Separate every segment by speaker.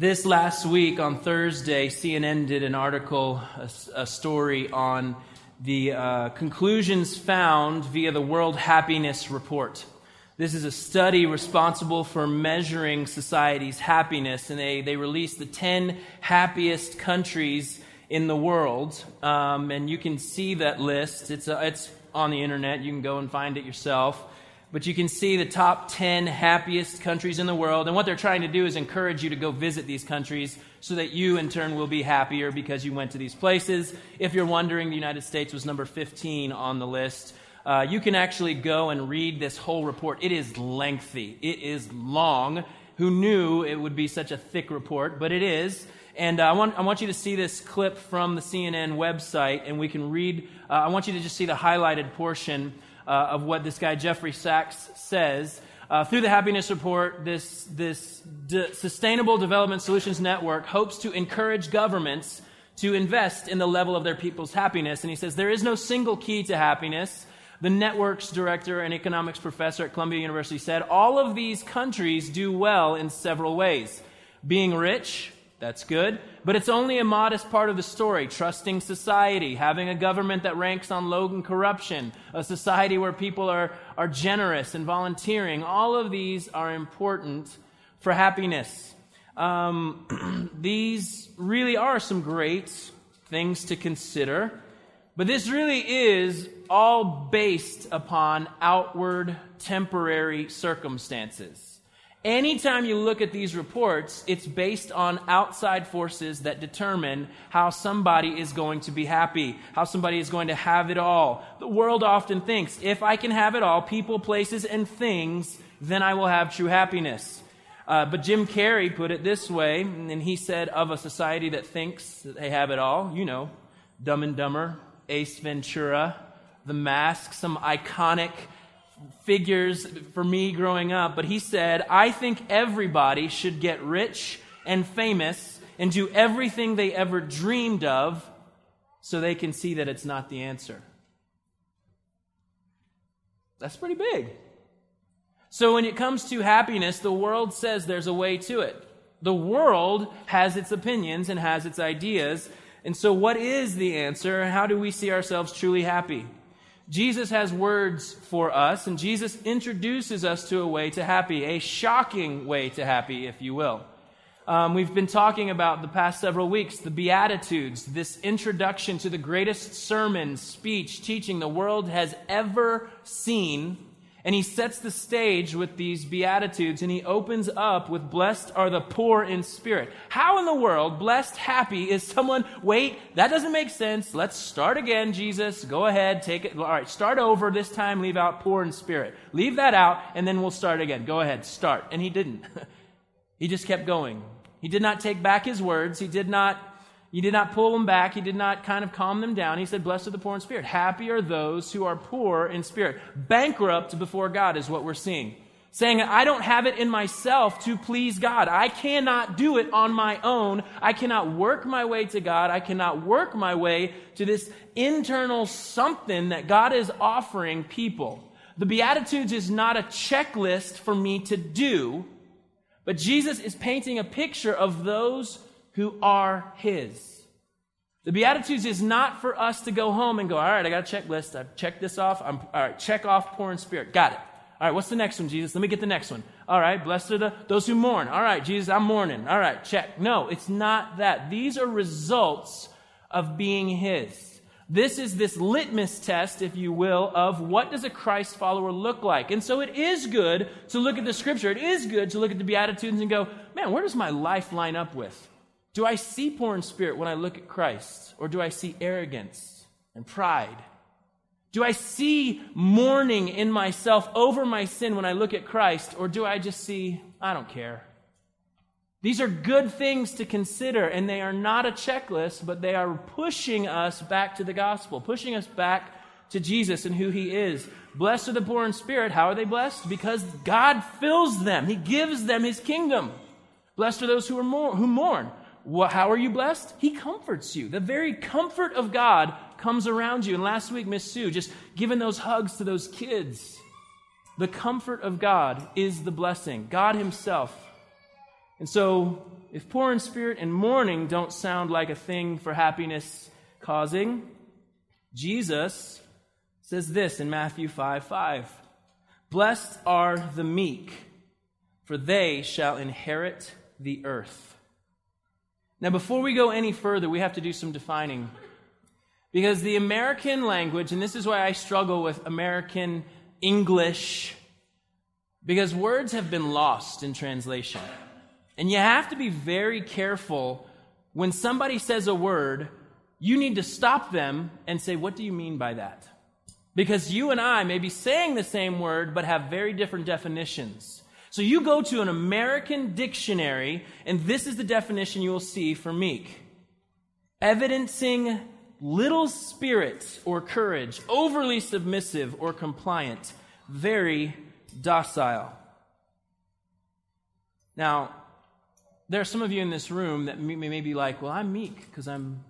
Speaker 1: This last week on Thursday, CNN did an article, a, a story on the uh, conclusions found via the World Happiness Report. This is a study responsible for measuring society's happiness, and they, they released the 10 happiest countries in the world. Um, and you can see that list, it's, uh, it's on the internet, you can go and find it yourself but you can see the top 10 happiest countries in the world. And what they're trying to do is encourage you to go visit these countries so that you, in turn, will be happier because you went to these places. If you're wondering, the United States was number 15 on the list. Uh, you can actually go and read this whole report. It is lengthy, it is long. Who knew it would be such a thick report? But it is. And uh, I, want, I want you to see this clip from the CNN website, and we can read. Uh, I want you to just see the highlighted portion uh, of what this guy Jeffrey Sachs says. Uh, through the Happiness Report, this, this de- Sustainable Development Solutions Network hopes to encourage governments to invest in the level of their people's happiness. And he says there is no single key to happiness. The network's director and economics professor at Columbia University said all of these countries do well in several ways being rich, that's good. But it's only a modest part of the story. Trusting society, having a government that ranks on low corruption, a society where people are, are generous and volunteering. All of these are important for happiness. Um, these really are some great things to consider. But this really is all based upon outward temporary circumstances. Anytime you look at these reports, it's based on outside forces that determine how somebody is going to be happy, how somebody is going to have it all. The world often thinks if I can have it all, people, places, and things, then I will have true happiness. Uh, but Jim Carrey put it this way, and he said of a society that thinks that they have it all, you know, Dumb and Dumber, Ace Ventura, The Mask, some iconic figures for me growing up, but he said, I think everybody should get rich and famous and do everything they ever dreamed of so they can see that it's not the answer. That's pretty big. So when it comes to happiness, the world says there's a way to it. The world has its opinions and has its ideas. And so, what is the answer? How do we see ourselves truly happy? Jesus has words for us, and Jesus introduces us to a way to happy, a shocking way to happy, if you will. Um, we've been talking about the past several weeks the Beatitudes, this introduction to the greatest sermon, speech, teaching the world has ever seen and he sets the stage with these Beatitudes and he opens up with, Blessed are the poor in spirit. How in the world, blessed, happy, is someone, wait, that doesn't make sense. Let's start again, Jesus. Go ahead, take it. All right, start over. This time, leave out poor in spirit. Leave that out, and then we'll start again. Go ahead, start. And he didn't. he just kept going. He did not take back his words. He did not he did not pull them back. He did not kind of calm them down. He said, Blessed are the poor in spirit. Happy are those who are poor in spirit. Bankrupt before God is what we're seeing. Saying, I don't have it in myself to please God. I cannot do it on my own. I cannot work my way to God. I cannot work my way to this internal something that God is offering people. The Beatitudes is not a checklist for me to do, but Jesus is painting a picture of those who are His. The Beatitudes is not for us to go home and go, all right, I got a checklist. I've checked this off. I'm, all right, check off poor in spirit. Got it. All right, what's the next one, Jesus? Let me get the next one. All right, blessed are the, those who mourn. All right, Jesus, I'm mourning. All right, check. No, it's not that. These are results of being His. This is this litmus test, if you will, of what does a Christ follower look like. And so it is good to look at the scripture. It is good to look at the Beatitudes and go, man, where does my life line up with? Do I see poor in spirit when I look at Christ? Or do I see arrogance and pride? Do I see mourning in myself over my sin when I look at Christ? Or do I just see, I don't care? These are good things to consider, and they are not a checklist, but they are pushing us back to the gospel, pushing us back to Jesus and who He is. Blessed are the poor in spirit. How are they blessed? Because God fills them, He gives them His kingdom. Blessed are those who, are who mourn how are you blessed? He comforts you. The very comfort of God comes around you. And last week, Miss Sue just giving those hugs to those kids. The comfort of God is the blessing, God Himself. And so, if poor in spirit and mourning don't sound like a thing for happiness causing, Jesus says this in Matthew 5 5. Blessed are the meek, for they shall inherit the earth. Now, before we go any further, we have to do some defining. Because the American language, and this is why I struggle with American English, because words have been lost in translation. And you have to be very careful when somebody says a word, you need to stop them and say, What do you mean by that? Because you and I may be saying the same word, but have very different definitions. So you go to an American dictionary, and this is the definition you will see for meek evidencing little spirit or courage, overly submissive or compliant, very docile. Now, there are some of you in this room that may, may be like, well, I'm meek because I'm,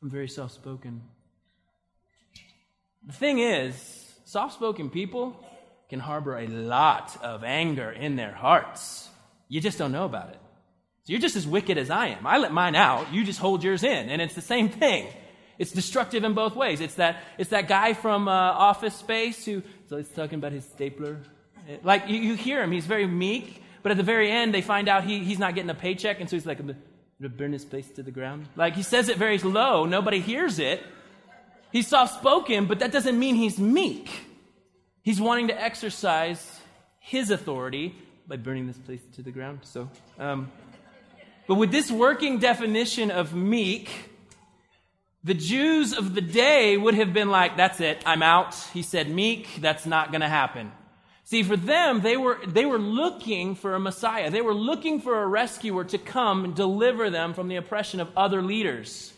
Speaker 1: I'm very soft spoken. The thing is, soft spoken people can harbor a lot of anger in their hearts. You just don't know about it. So you're just as wicked as I am. I let mine out, you just hold yours in. And it's the same thing. It's destructive in both ways. It's that, it's that guy from uh, Office Space who, so he's talking about his stapler. It, like, you, you, hear him, he's very meek, but at the very end, they find out he, he's not getting a paycheck, and so he's like, I'm going to burn his place to the ground. Like, he says it very low, nobody hears it. He's soft spoken, but that doesn't mean he's meek. He's wanting to exercise his authority by burning this place to the ground. So, um, but with this working definition of meek, the Jews of the day would have been like, "That's it, I'm out." He said, "Meek, that's not going to happen." See, for them, they were they were looking for a Messiah. They were looking for a rescuer to come and deliver them from the oppression of other leaders.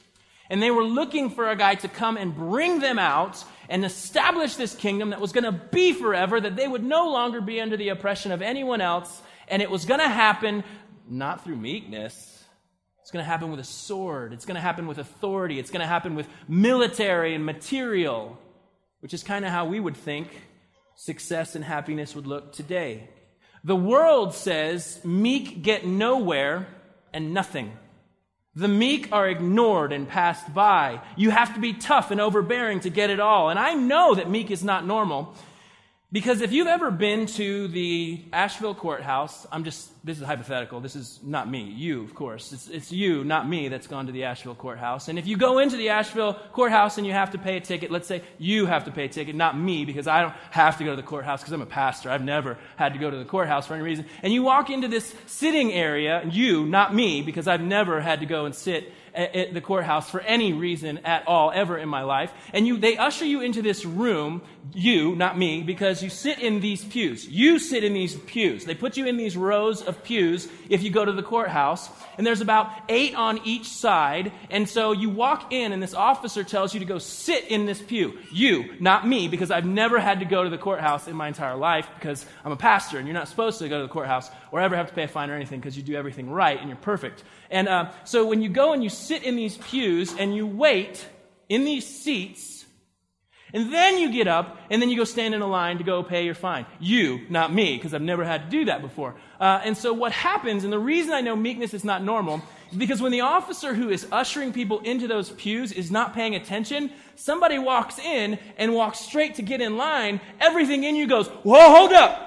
Speaker 1: And they were looking for a guy to come and bring them out and establish this kingdom that was going to be forever, that they would no longer be under the oppression of anyone else. And it was going to happen not through meekness. It's going to happen with a sword. It's going to happen with authority. It's going to happen with military and material, which is kind of how we would think success and happiness would look today. The world says meek get nowhere and nothing. The meek are ignored and passed by. You have to be tough and overbearing to get it all. And I know that meek is not normal. Because if you've ever been to the Asheville courthouse, I'm just, this is hypothetical. This is not me, you, of course. It's, it's you, not me, that's gone to the Asheville courthouse. And if you go into the Asheville courthouse and you have to pay a ticket, let's say you have to pay a ticket, not me, because I don't have to go to the courthouse because I'm a pastor. I've never had to go to the courthouse for any reason. And you walk into this sitting area, you, not me, because I've never had to go and sit at the courthouse for any reason at all ever in my life. And you, they usher you into this room, you, not me, because you sit in these pews. You sit in these pews. They put you in these rows of pews if you go to the courthouse. And there's about eight on each side. And so you walk in and this officer tells you to go sit in this pew. You, not me, because I've never had to go to the courthouse in my entire life because I'm a pastor and you're not supposed to go to the courthouse or ever have to pay a fine or anything because you do everything right and you're perfect. And uh, so when you go and you sit in these pews and you wait in these seats, and then you get up and then you go stand in a line to go pay your fine. You, not me, because I've never had to do that before. Uh, and so what happens, and the reason I know meekness is not normal, is because when the officer who is ushering people into those pews is not paying attention, somebody walks in and walks straight to get in line, everything in you goes, whoa, hold up.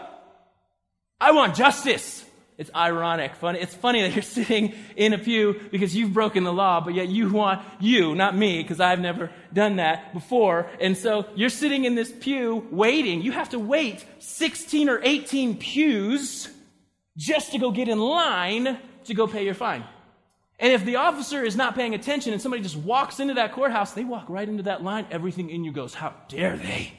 Speaker 1: I want justice. It's ironic. funny. It's funny that you're sitting in a pew because you've broken the law, but yet you want you, not me, because I've never done that before. And so you're sitting in this pew waiting. You have to wait 16 or 18 pews just to go get in line to go pay your fine. And if the officer is not paying attention and somebody just walks into that courthouse, they walk right into that line. Everything in you goes, How dare they?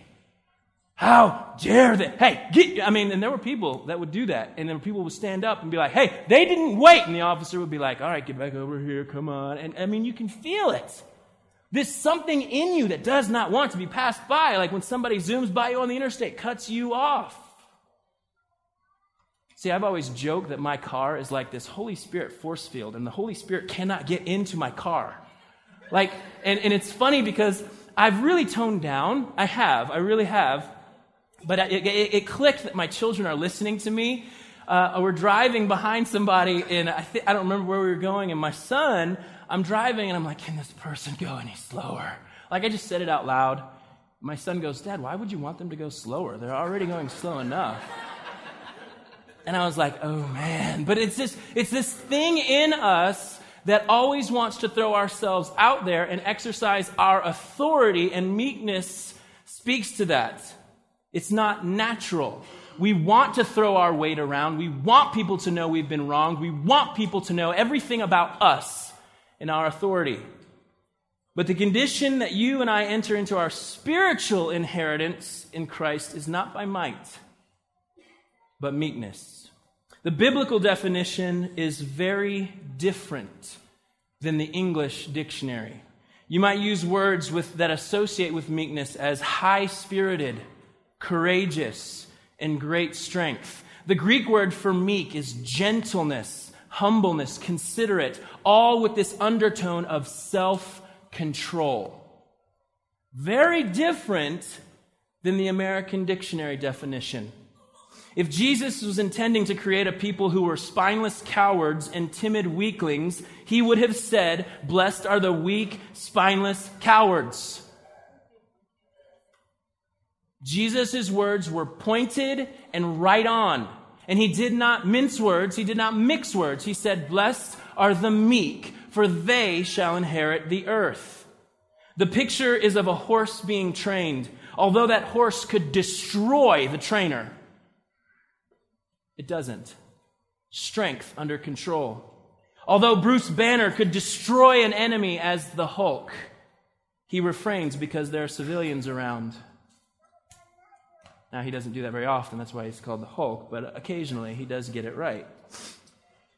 Speaker 1: How dare they? Hey, get, I mean, and there were people that would do that. And then people would stand up and be like, hey, they didn't wait. And the officer would be like, all right, get back over here, come on. And I mean, you can feel it. There's something in you that does not want to be passed by, like when somebody zooms by you on the interstate, cuts you off. See, I've always joked that my car is like this Holy Spirit force field, and the Holy Spirit cannot get into my car. Like, and, and it's funny because I've really toned down, I have, I really have, but it, it, it clicked that my children are listening to me. Uh, we're driving behind somebody, and I, th- I don't remember where we were going. And my son, I'm driving, and I'm like, Can this person go any slower? Like, I just said it out loud. My son goes, Dad, why would you want them to go slower? They're already going slow enough. And I was like, oh man. But it's this, it's this thing in us that always wants to throw ourselves out there and exercise our authority, and meekness speaks to that. It's not natural. We want to throw our weight around. We want people to know we've been wronged. We want people to know everything about us and our authority. But the condition that you and I enter into our spiritual inheritance in Christ is not by might, but meekness. The biblical definition is very different than the English dictionary. You might use words with, that associate with meekness as high spirited courageous, and great strength. The Greek word for meek is gentleness, humbleness, considerate, all with this undertone of self control. Very different than the American dictionary definition. If Jesus was intending to create a people who were spineless cowards and timid weaklings, he would have said, Blessed are the weak, spineless cowards. Jesus' words were pointed and right on. And he did not mince words, he did not mix words. He said, Blessed are the meek, for they shall inherit the earth. The picture is of a horse being trained, although that horse could destroy the trainer. It doesn't. Strength under control. Although Bruce Banner could destroy an enemy as the Hulk, he refrains because there are civilians around. Now, he doesn't do that very often. That's why he's called the Hulk. But occasionally, he does get it right.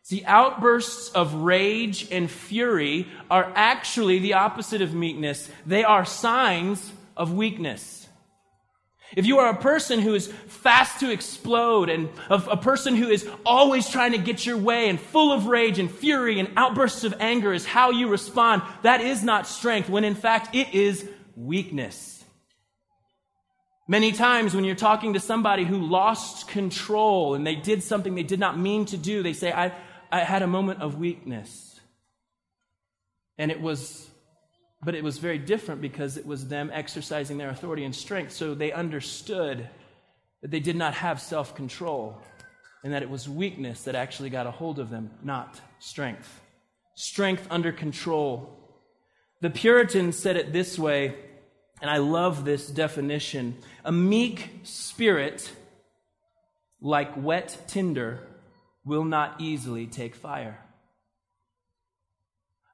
Speaker 1: See, outbursts of rage and fury are actually the opposite of meekness. They are signs of weakness. If you are a person who is fast to explode and a person who is always trying to get your way and full of rage and fury and outbursts of anger is how you respond, that is not strength, when in fact it is weakness. Many times when you're talking to somebody who lost control and they did something they did not mean to do, they say, I, I had a moment of weakness. And it was, but it was very different because it was them exercising their authority and strength. So they understood that they did not have self control and that it was weakness that actually got a hold of them, not strength. Strength under control. The Puritans said it this way and I love this definition a meek spirit, like wet tinder, will not easily take fire.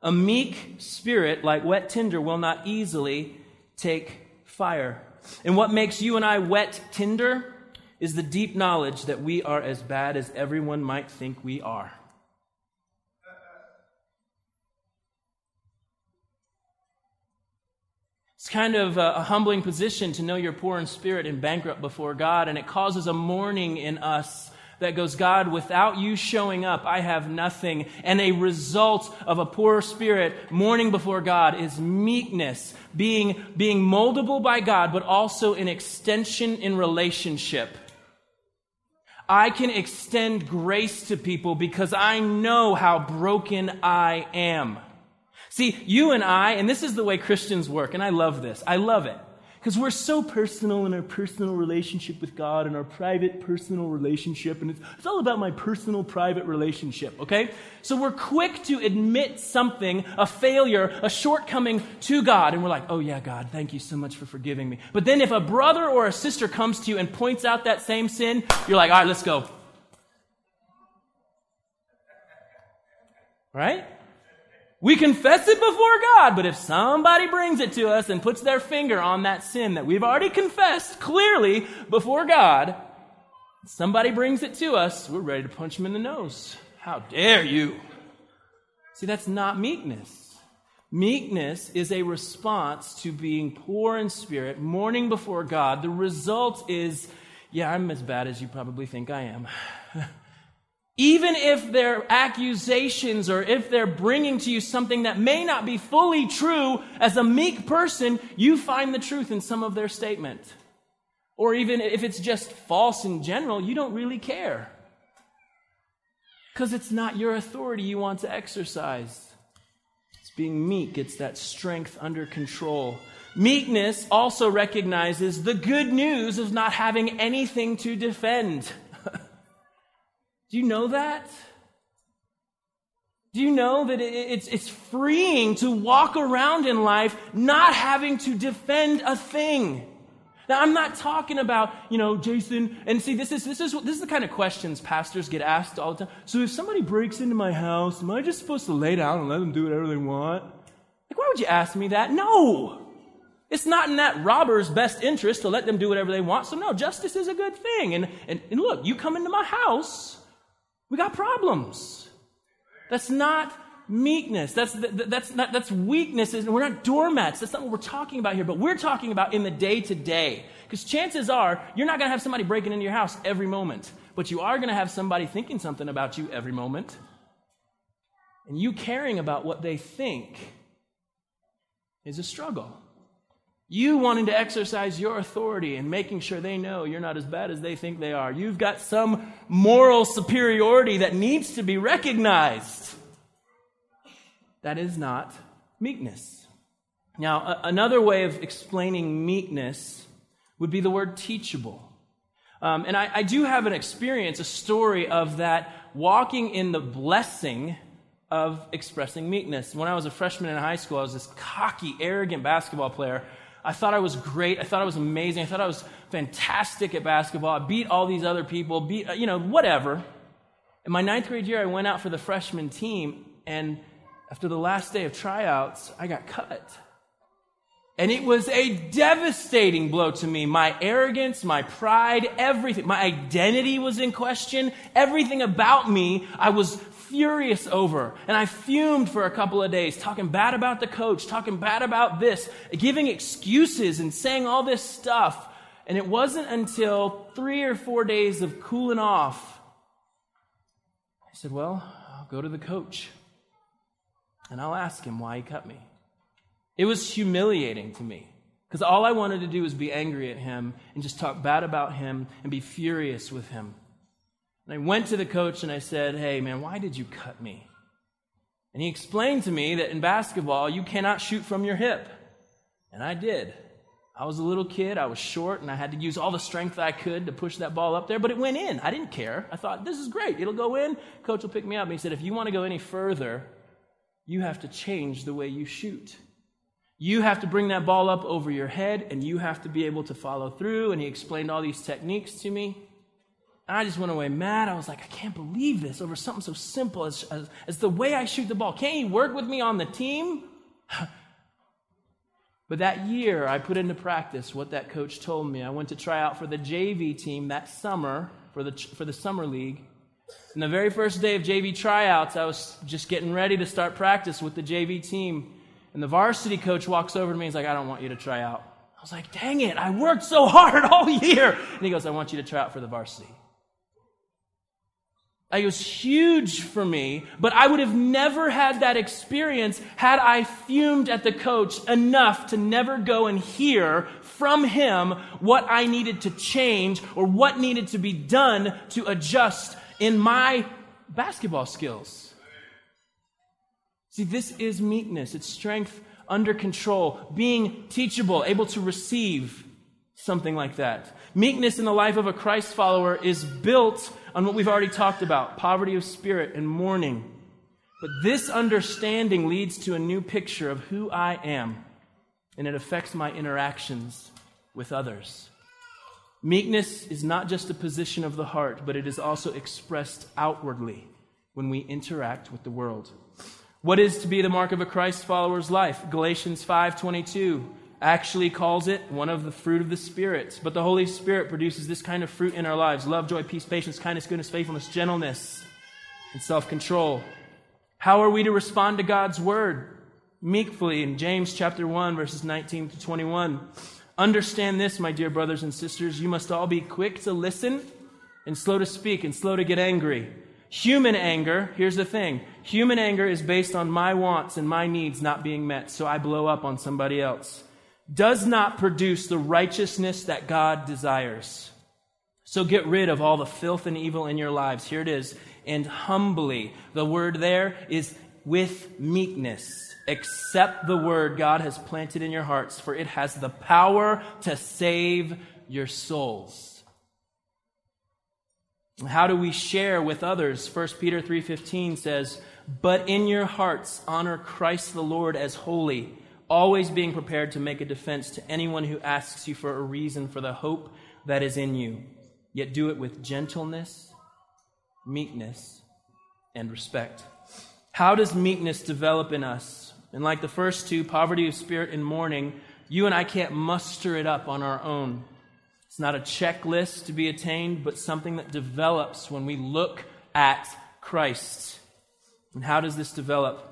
Speaker 1: A meek spirit, like wet tinder, will not easily take fire. And what makes you and I wet tinder is the deep knowledge that we are as bad as everyone might think we are. It's kind of a, humbling position to know you're poor in spirit and bankrupt before God, and it causes a mourning in us that goes, God, without you showing up, I have nothing. And a result of a poor spirit mourning before God is meekness, being, being moldable by God, but also an extension in relationship. I can extend grace to people because I know how broken I am. See, you and I, and this is the way Christians work, and I love this. I love it. Because we're so personal in our personal relationship with God and our private personal relationship, and it's, it's all about my personal private relationship, okay? So we're quick to admit something, a failure, a shortcoming to God, and we're like, oh yeah, God, thank you so much for forgiving me. But then if a brother or a sister comes to you and points out that same sin, you're like, all right, let's go. Right? We confess it before God, but if somebody brings it to us and puts their finger on that sin that we've already confessed clearly before God, somebody brings it to us, we're ready to punch them in the nose. How dare you! See, that's not meekness. Meekness is a response to being poor in spirit, mourning before God. The result is, yeah, I'm as bad as you probably think I am. Even if their accusations or if they're bringing to you something that may not be fully true, as a meek person, you find the truth in some of their statement. Or even if it's just false in general, you don't really care. Because it's not your authority you want to exercise. It's being meek, it's that strength under control. Meekness also recognizes the good news of not having anything to defend. Do you know that? Do you know that it's, it's freeing to walk around in life not having to defend a thing? Now, I'm not talking about, you know, Jason. And see, this is, this is, this is the kind of questions pastors get asked all the time. So if somebody breaks into my house, am I just supposed to lay down and let them do whatever they want? Like, why would you ask me that? No! It's not in that robber's best interest to let them do whatever they want. So, no, justice is a good thing. And, and, and look, you come into my house, we got problems. That's not meekness. That's, that's, not, that's weakness. We're not doormats. That's not what we're talking about here, but we're talking about in the day to day. Because chances are, you're not going to have somebody breaking into your house every moment, but you are going to have somebody thinking something about you every moment. And you caring about what they think is a struggle. You wanting to exercise your authority and making sure they know you're not as bad as they think they are. You've got some moral superiority that needs to be recognized. That is not meekness. Now, a- another way of explaining meekness would be the word teachable. Um, and I, I do have an experience, a story of that walking in the blessing of expressing meekness. When I was a freshman in high school, I was this cocky, arrogant basketball player I thought I was great. I thought I was amazing. I thought I was fantastic at basketball. I beat all these other people, beat, uh, you know, whatever. In my ninth grade year, I went out for the freshman team, and after the last day of tryouts, I got cut. And it was a devastating blow to me. My arrogance, my pride, everything, my identity was in question. Everything about me, I was furious over. And I fumed for a couple of days, talking bad about the coach, talking bad about this, giving excuses and saying all this stuff. And it wasn't until three or four days of cooling off, I said, Well, I'll go to the coach and I'll ask him why he cut me. It was humiliating to me because all I wanted to do was be angry at him and just talk bad about him and be furious with him. And I went to the coach and I said, Hey, man, why did you cut me? And he explained to me that in basketball, you cannot shoot from your hip. And I did. I was a little kid, I was short, and I had to use all the strength I could to push that ball up there, but it went in. I didn't care. I thought, this is great. It'll go in. Coach will pick me up. And he said, if you want to go any further, you have to change the way you shoot. You have to bring that ball up over your head, and you have to be able to follow through. And he explained all these techniques to me. I just went away mad. I was like, I can't believe this over something so simple as, as, as the way I shoot the ball. Can't you work with me on the team? But that year, I put into practice what that coach told me. I went to try out for the JV team that summer for the, for the summer league. And the very first day of JV tryouts, I was just getting ready to start practice with the JV team. And the varsity coach walks over to me and he's like, I don't want you to try out. I was like, dang it, I worked so hard all year. And he goes, I want you to try out for the varsity it was huge for me, but I would have never had that experience had I fumed at the coach enough to never go and hear from him what I needed to change or what needed to be done to adjust in my basketball skills. See, this is meekness. It's strength under control, being teachable, able to receive something like that. Meekness in the life of a Christ follower is built on what we've already talked about poverty of spirit and mourning. But this understanding leads to a new picture of who I am, and it affects my interactions with others. Meekness is not just a position of the heart, but it is also expressed outwardly when we interact with the world. What is to be the mark of a Christ follower's life? Galatians 5:22 actually calls it one of the fruit of the Spirit. But the Holy Spirit produces this kind of fruit in our lives love, joy, peace, patience, kindness, goodness, faithfulness, gentleness, and self control. How are we to respond to God's word? Meekly in James chapter 1, verses 19 to 21. Understand this, my dear brothers and sisters. You must all be quick to listen and slow to speak and slow to get angry. Human anger, here's the thing human anger is based on my wants and my needs not being met, so I blow up on somebody else does not produce the righteousness that God desires. So get rid of all the filth and evil in your lives. Here it is. And humbly, the word there is with meekness. Accept the word God has planted in your hearts, for it has the power to save your souls. How do we share with others? 1 Peter 3:15 says, "But in your hearts honor Christ the Lord as holy." always being prepared to make a defense to anyone who asks you for a reason for the hope that is in you, yet do it with gentleness, meekness, and respect. How does meekness develop in us? And like the first two, poverty of spirit and mourning, you and I can't muster it up on our own. It's not a checklist to be attained, but something that develops when we look at Christ. And how does this develop?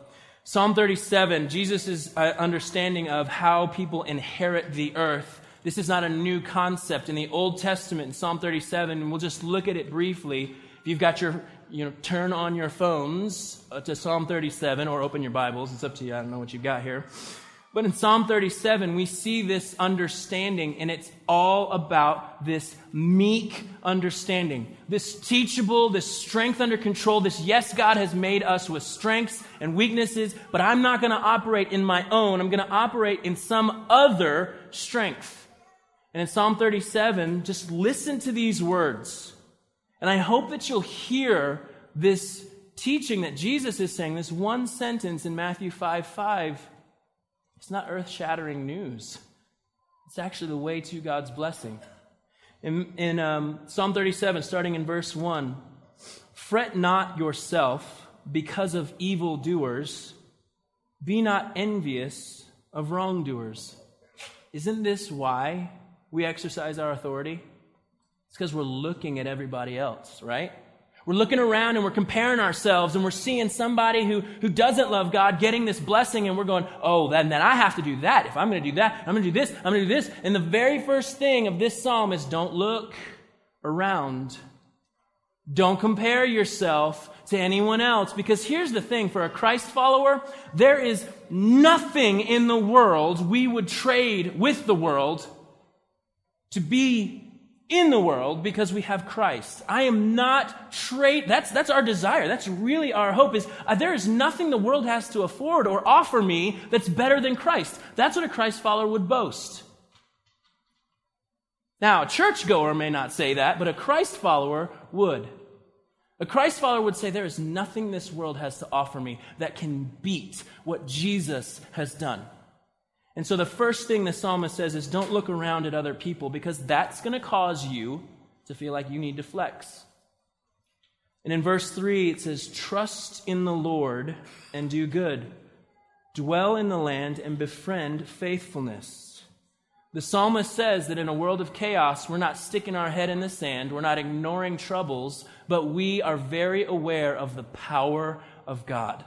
Speaker 1: Psalm 37, Jesus' uh, understanding of how people inherit the earth. This is not a new concept. In the Old Testament, in Psalm 37, we'll just look at it briefly. If you've got your, you know, turn on your phones uh, to Psalm 37 or open your Bibles, it's up to you. I don't know what you've got here. But in Psalm 37, we see this understanding, and it's all about this meek understanding, this teachable, this strength under control, this yes, God has made us with strengths and weaknesses, but I'm not going to operate in my own. I'm going to operate in some other strength. And in Psalm 37, just listen to these words. And I hope that you'll hear this teaching that Jesus is saying, this one sentence in Matthew 5 5 it's not earth shattering news. It's actually the way to God's blessing. In, in um, Psalm 37, starting in verse 1, fret not yourself because of evildoers, be not envious of wrongdoers. Isn't this why we exercise our authority? It's because we're looking at everybody else, right? We're looking around and we're comparing ourselves and we're seeing somebody who, who doesn't love God getting this blessing and we're going, oh, then, then I have to do that. If I'm going to do that, I'm going to do this, I'm going to do this. And the very first thing of this psalm is don't look around. Don't compare yourself to anyone else. Because here's the thing for a Christ follower, there is nothing in the world we would trade with the world to be in the world because we have Christ. I am not trait. That's, that's our desire. That's really our hope is uh, there is nothing the world has to afford or offer me that's better than Christ. That's what a Christ follower would boast. Now, a churchgoer may not say that, but a Christ follower would. A Christ follower would say there is nothing this world has to offer me that can beat what Jesus has done. And so the first thing the psalmist says is don't look around at other people because that's going to cause you to feel like you need to flex. And in verse 3, it says, Trust in the Lord and do good. Dwell in the land and befriend faithfulness. The psalmist says that in a world of chaos, we're not sticking our head in the sand, we're not ignoring troubles, but we are very aware of the power of God.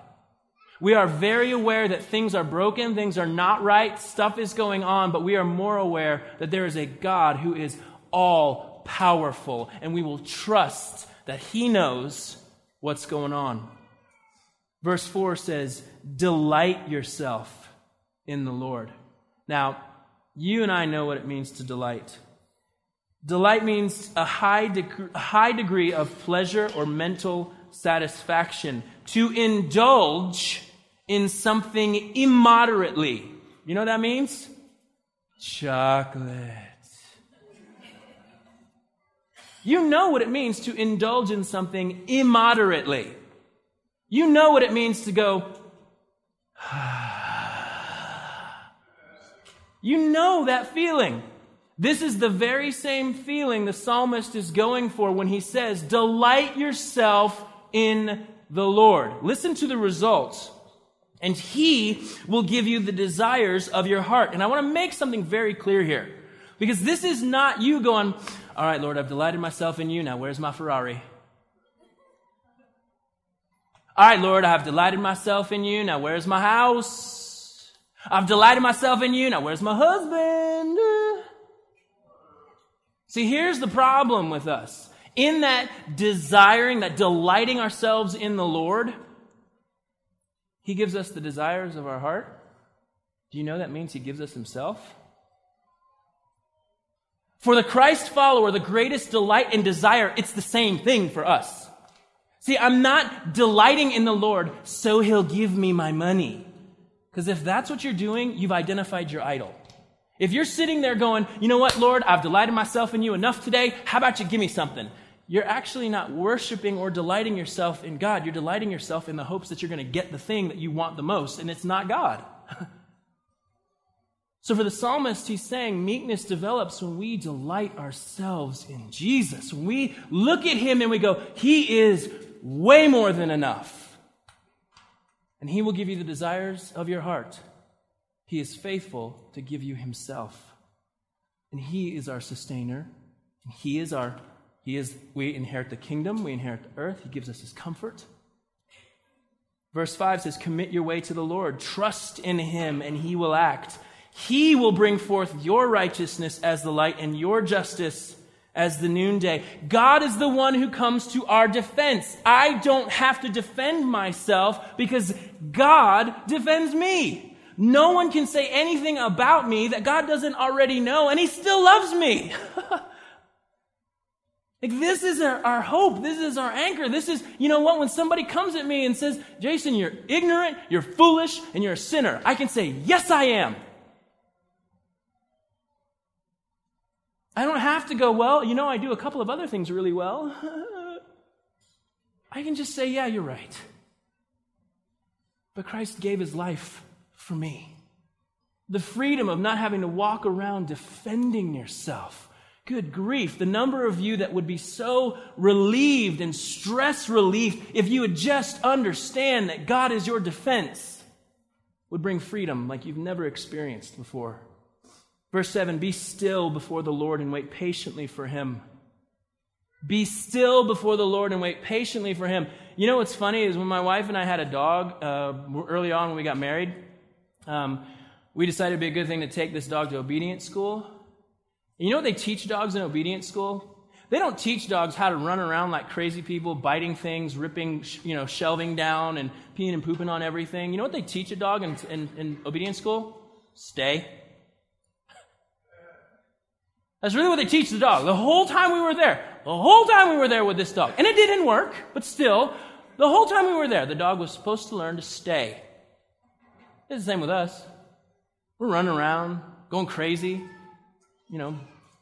Speaker 1: We are very aware that things are broken, things are not right, stuff is going on, but we are more aware that there is a God who is all powerful, and we will trust that He knows what's going on. Verse 4 says, Delight yourself in the Lord. Now, you and I know what it means to delight. Delight means a high, deg- high degree of pleasure or mental satisfaction. To indulge in something immoderately. You know what that means? Chocolate. You know what it means to indulge in something immoderately. You know what it means to go, you know that feeling. This is the very same feeling the psalmist is going for when he says, Delight yourself in the Lord. Listen to the results and he will give you the desires of your heart. And I want to make something very clear here because this is not you going, All right, Lord, I've delighted myself in you. Now, where's my Ferrari? All right, Lord, I've delighted myself in you. Now, where's my house? I've delighted myself in you. Now, where's my husband? See, here's the problem with us. In that desiring, that delighting ourselves in the Lord, he gives us the desires of our heart. Do you know that means He gives us Himself? For the Christ follower, the greatest delight and desire, it's the same thing for us. See, I'm not delighting in the Lord so He'll give me my money. Because if that's what you're doing, you've identified your idol. If you're sitting there going, you know what, Lord, I've delighted myself in you enough today, how about you give me something? you're actually not worshiping or delighting yourself in God. You're delighting yourself in the hopes that you're going to get the thing that you want the most, and it's not God. so for the psalmist, he's saying meekness develops when we delight ourselves in Jesus. When we look at him and we go, He is way more than enough. And he will give you the desires of your heart. He is faithful to give you himself. And he is our sustainer, and he is our he is, we inherit the kingdom, we inherit the earth. He gives us his comfort. Verse 5 says, Commit your way to the Lord, trust in him, and he will act. He will bring forth your righteousness as the light and your justice as the noonday. God is the one who comes to our defense. I don't have to defend myself because God defends me. No one can say anything about me that God doesn't already know, and he still loves me. Like, this is our, our, hope. This is our anchor. This is, you know what, when somebody comes at me and says, Jason, you're ignorant, you're foolish, and you're a sinner, I can say, Yes, I am. I don't have to go, Well, you know, I do a couple of other things really well. I can just say, Yeah, you're right. But Christ gave his life for me. The freedom of not having to walk around defending yourself Good grief, the number of you that would be so relieved and stress relieved if you would just understand that God is your defense would bring freedom like you've never experienced before. Verse 7 Be still before the Lord and wait patiently for him. Be still before the Lord and wait patiently for him. You know what's funny is when my wife and I had a dog uh, early on when we got married, um, we decided it'd be a good thing to take this dog to obedience school and you know what they teach dogs in obedience school? They don't teach dogs how to run around like crazy people, biting things, ripping, you know, shelving down and peeing and pooping on everything. You know what they teach a dog in, in, in obedience school? Stay. That's really what they teach the dog. The whole time we were there, the whole time we were there with this dog, and it didn't work, but still, the whole time we were there, the dog was supposed to learn to stay. It's the same with us. We're running around, going crazy, you know,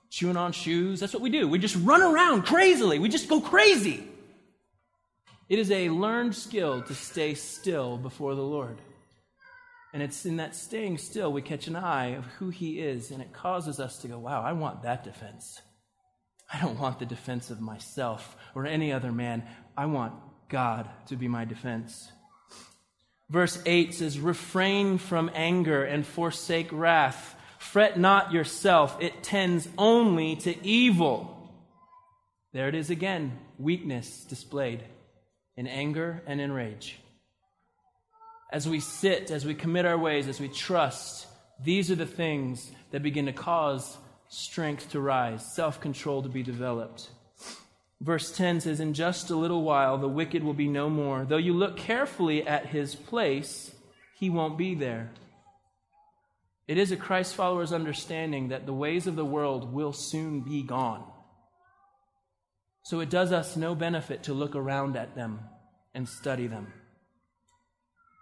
Speaker 1: chewing on shoes. That's what we do. We just run around crazily. We just go crazy. It is a learned skill to stay still before the Lord. And it's in that staying still we catch an eye of who He is, and it causes us to go, wow, I want that defense. I don't want the defense of myself or any other man. I want God to be my defense. Verse 8 says, Refrain from anger and forsake wrath. Fret not yourself, it tends only to evil. There it is again weakness displayed in anger and in rage. As we sit, as we commit our ways, as we trust, these are the things that begin to cause strength to rise, self control to be developed. Verse 10 says, In just a little while the wicked will be no more. Though you look carefully at his place, he won't be there. It is a Christ follower's understanding that the ways of the world will soon be gone. So it does us no benefit to look around at them and study them.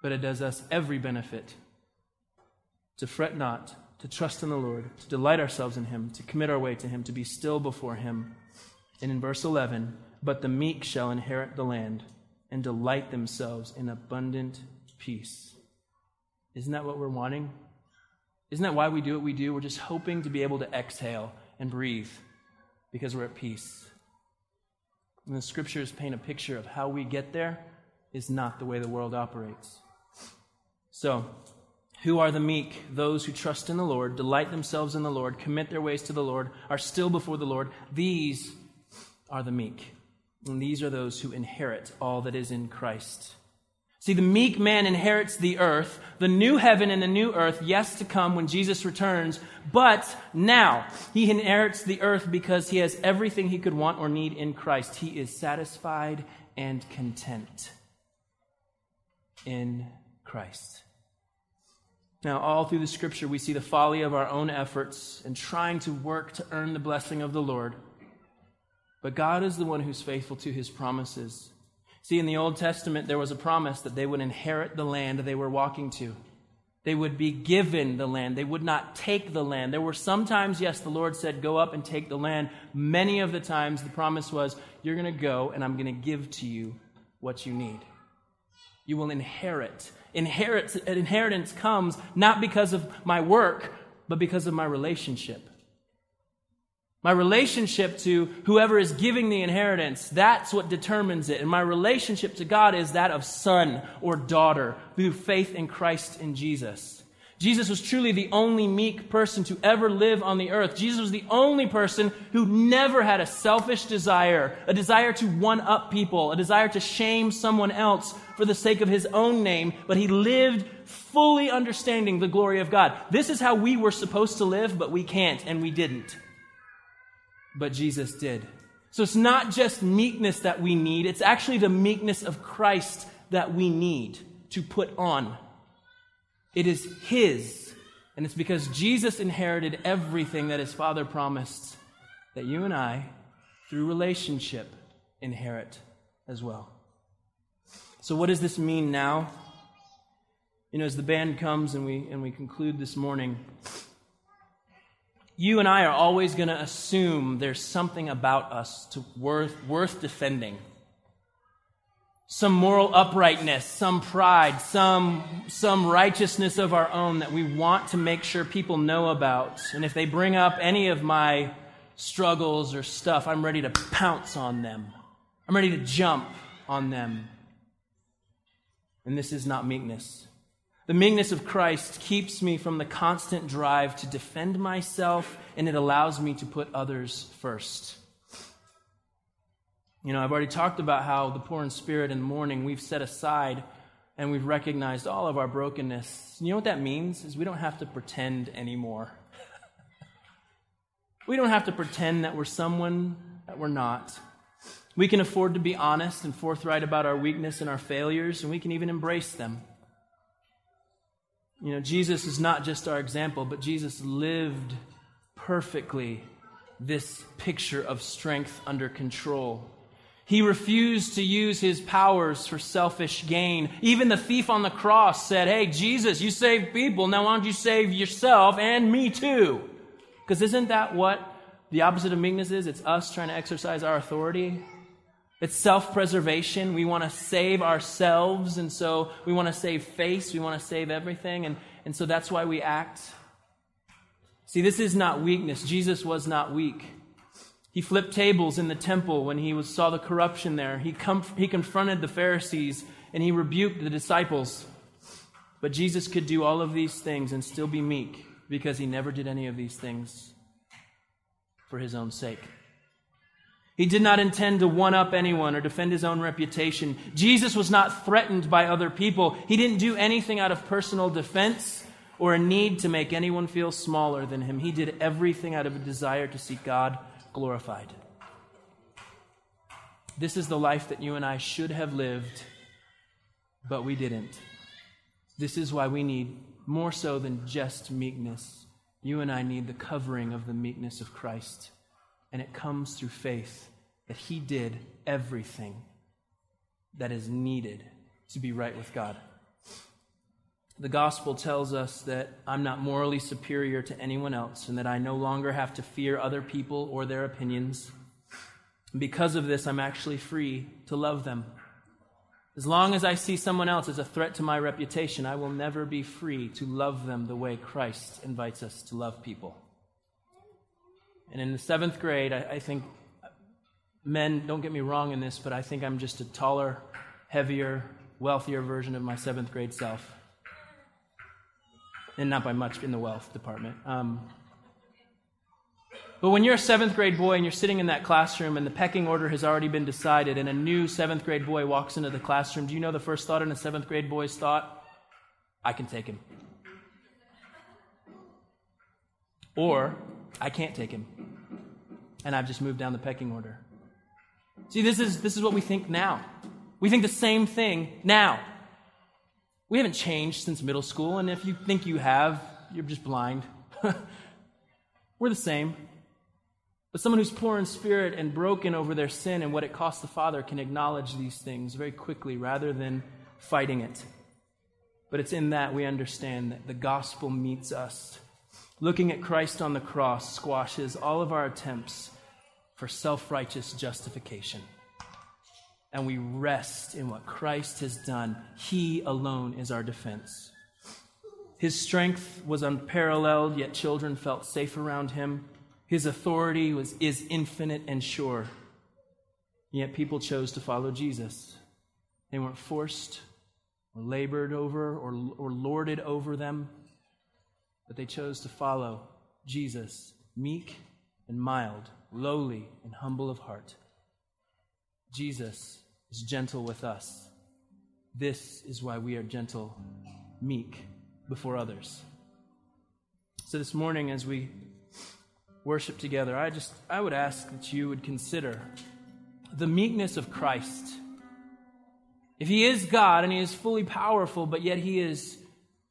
Speaker 1: But it does us every benefit to fret not, to trust in the Lord, to delight ourselves in Him, to commit our way to Him, to be still before Him. And in verse 11, but the meek shall inherit the land and delight themselves in abundant peace. Isn't that what we're wanting? Isn't that why we do what we do? We're just hoping to be able to exhale and breathe because we're at peace. And the scriptures paint a picture of how we get there is not the way the world operates. So, who are the meek? Those who trust in the Lord, delight themselves in the Lord, commit their ways to the Lord, are still before the Lord. These are the meek. And these are those who inherit all that is in Christ. See, the meek man inherits the earth, the new heaven and the new earth, yes, to come when Jesus returns, but now he inherits the earth because he has everything he could want or need in Christ. He is satisfied and content in Christ. Now, all through the scripture, we see the folly of our own efforts and trying to work to earn the blessing of the Lord. But God is the one who's faithful to his promises. See, in the Old Testament, there was a promise that they would inherit the land they were walking to. They would be given the land. They would not take the land. There were sometimes, yes, the Lord said, Go up and take the land. Many of the times, the promise was, You're going to go and I'm going to give to you what you need. You will inherit. Inherit, inheritance comes not because of my work, but because of my relationship. My relationship to whoever is giving the inheritance, that's what determines it. And my relationship to God is that of son or daughter through faith in Christ in Jesus. Jesus was truly the only meek person to ever live on the earth. Jesus was the only person who never had a selfish desire, a desire to one up people, a desire to shame someone else for the sake of his own name, but he lived fully understanding the glory of God. This is how we were supposed to live, but we can't and we didn't but Jesus did. So it's not just meekness that we need, it's actually the meekness of Christ that we need to put on. It is His, and it's because Jesus inherited everything that His Father promised that you and I, through relationship, inherit as well. So, what does this mean now? You know, as the band comes and we, and we conclude this morning, you and I are always going to assume there's something about us to worth, worth defending. Some moral uprightness, some pride, some, some righteousness of our own that we want to make sure people know about. And if they bring up any of my struggles or stuff, I'm ready to pounce on them. I'm ready to jump on them. And this is not meekness. The meekness of Christ keeps me from the constant drive to defend myself, and it allows me to put others first. You know, I've already talked about how the poor in spirit and mourning we've set aside and we've recognized all of our brokenness. You know what that means? Is we don't have to pretend anymore. we don't have to pretend that we're someone that we're not. We can afford to be honest and forthright about our weakness and our failures, and we can even embrace them. You know, Jesus is not just our example, but Jesus lived perfectly this picture of strength under control. He refused to use his powers for selfish gain. Even the thief on the cross said, Hey, Jesus, you saved people. Now, why don't you save yourself and me too? Because isn't that what the opposite of meekness is? It's us trying to exercise our authority it's self preservation. We want to save ourselves, and so we want to save face, we want to save everything, and, and so that's why we act. See, this is not weakness. Jesus was not weak. He flipped tables in the temple when he was, saw the corruption there. He, comf- he confronted the Pharisees and he rebuked the disciples. But Jesus could do all of these things and still be meek because he never did any of these things for his own sake. He did not intend to one up anyone or defend his own reputation. Jesus was not threatened by other people. He didn't do anything out of personal defense or a need to make anyone feel smaller than him. He did everything out of a desire to see God glorified. This is the life that you and I should have lived, but we didn't. This is why we need more so than just meekness. You and I need the covering of the meekness of Christ and it comes through faith that He did everything that is needed to be right with God. The gospel tells us that I'm not morally superior to anyone else and that I no longer have to fear other people or their opinions. because of this, I'm actually free to love them. As long as I see someone else as a threat to my reputation, I will never be free to love them the way Christ invites us to love people. And in the seventh grade, I, I think men, don't get me wrong in this, but I think I'm just a taller, heavier, wealthier version of my seventh grade self. And not by much in the wealth department. Um, but when you're a seventh grade boy and you're sitting in that classroom and the pecking order has already been decided and a new seventh grade boy walks into the classroom, do you know the first thought in a seventh grade boy's thought? I can take him. Or, I can't take him and I've just moved down the pecking order. See, this is, this is what we think now. We think the same thing now. We haven't changed since middle school, and if you think you have, you're just blind. We're the same. But someone who's poor in spirit and broken over their sin and what it costs the Father can acknowledge these things very quickly rather than fighting it. But it's in that we understand that the gospel meets us. Looking at Christ on the cross squashes all of our attempts for self righteous justification. And we rest in what Christ has done. He alone is our defense. His strength was unparalleled, yet children felt safe around him. His authority was, is infinite and sure. Yet people chose to follow Jesus. They weren't forced or labored over or, or lorded over them, but they chose to follow Jesus, meek and mild lowly and humble of heart. Jesus is gentle with us. This is why we are gentle, meek before others. So this morning, as we worship together, I just I would ask that you would consider the meekness of Christ. If he is God and he is fully powerful, but yet he is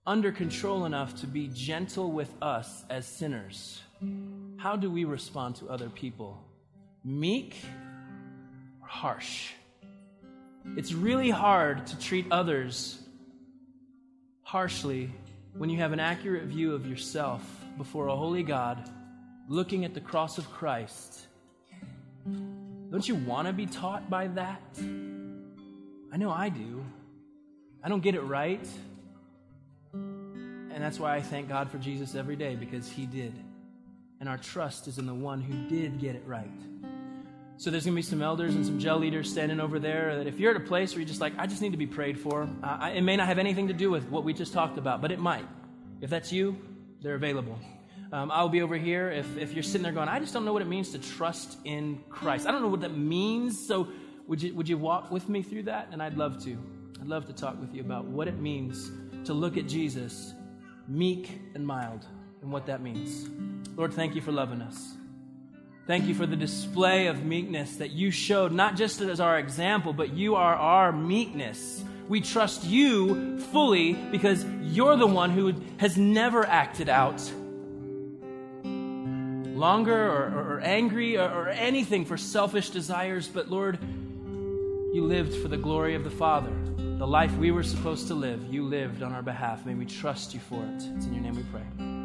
Speaker 1: under control enough to be gentle with us as sinners. How do we respond to other people? Meek or harsh? It's really hard to treat others harshly when you have an accurate view of yourself before a holy God looking at the cross of Christ. Don't you want to be taught by that? I know I do. I don't get it right. And that's why I thank God for Jesus every day because he did and our trust is in the one who did get it right. So there's going to be some elders and some gel leaders standing over there that if you're at a place where you're just like, I just need to be prayed for, uh, it may not have anything to do with what we just talked about, but it might. If that's you, they're available. Um, I'll be over here. If, if you're sitting there going, I just don't know what it means to trust in Christ. I don't know what that means. So would you, would you walk with me through that? And I'd love to. I'd love to talk with you about what it means to look at Jesus meek and mild and what that means. Lord, thank you for loving us. Thank you for the display of meekness that you showed, not just as our example, but you are our meekness. We trust you fully because you're the one who has never acted out longer or, or, or angry or, or anything for selfish desires, but Lord, you lived for the glory of the Father. The life we were supposed to live, you lived on our behalf. May we trust you for it. It's in your name we pray.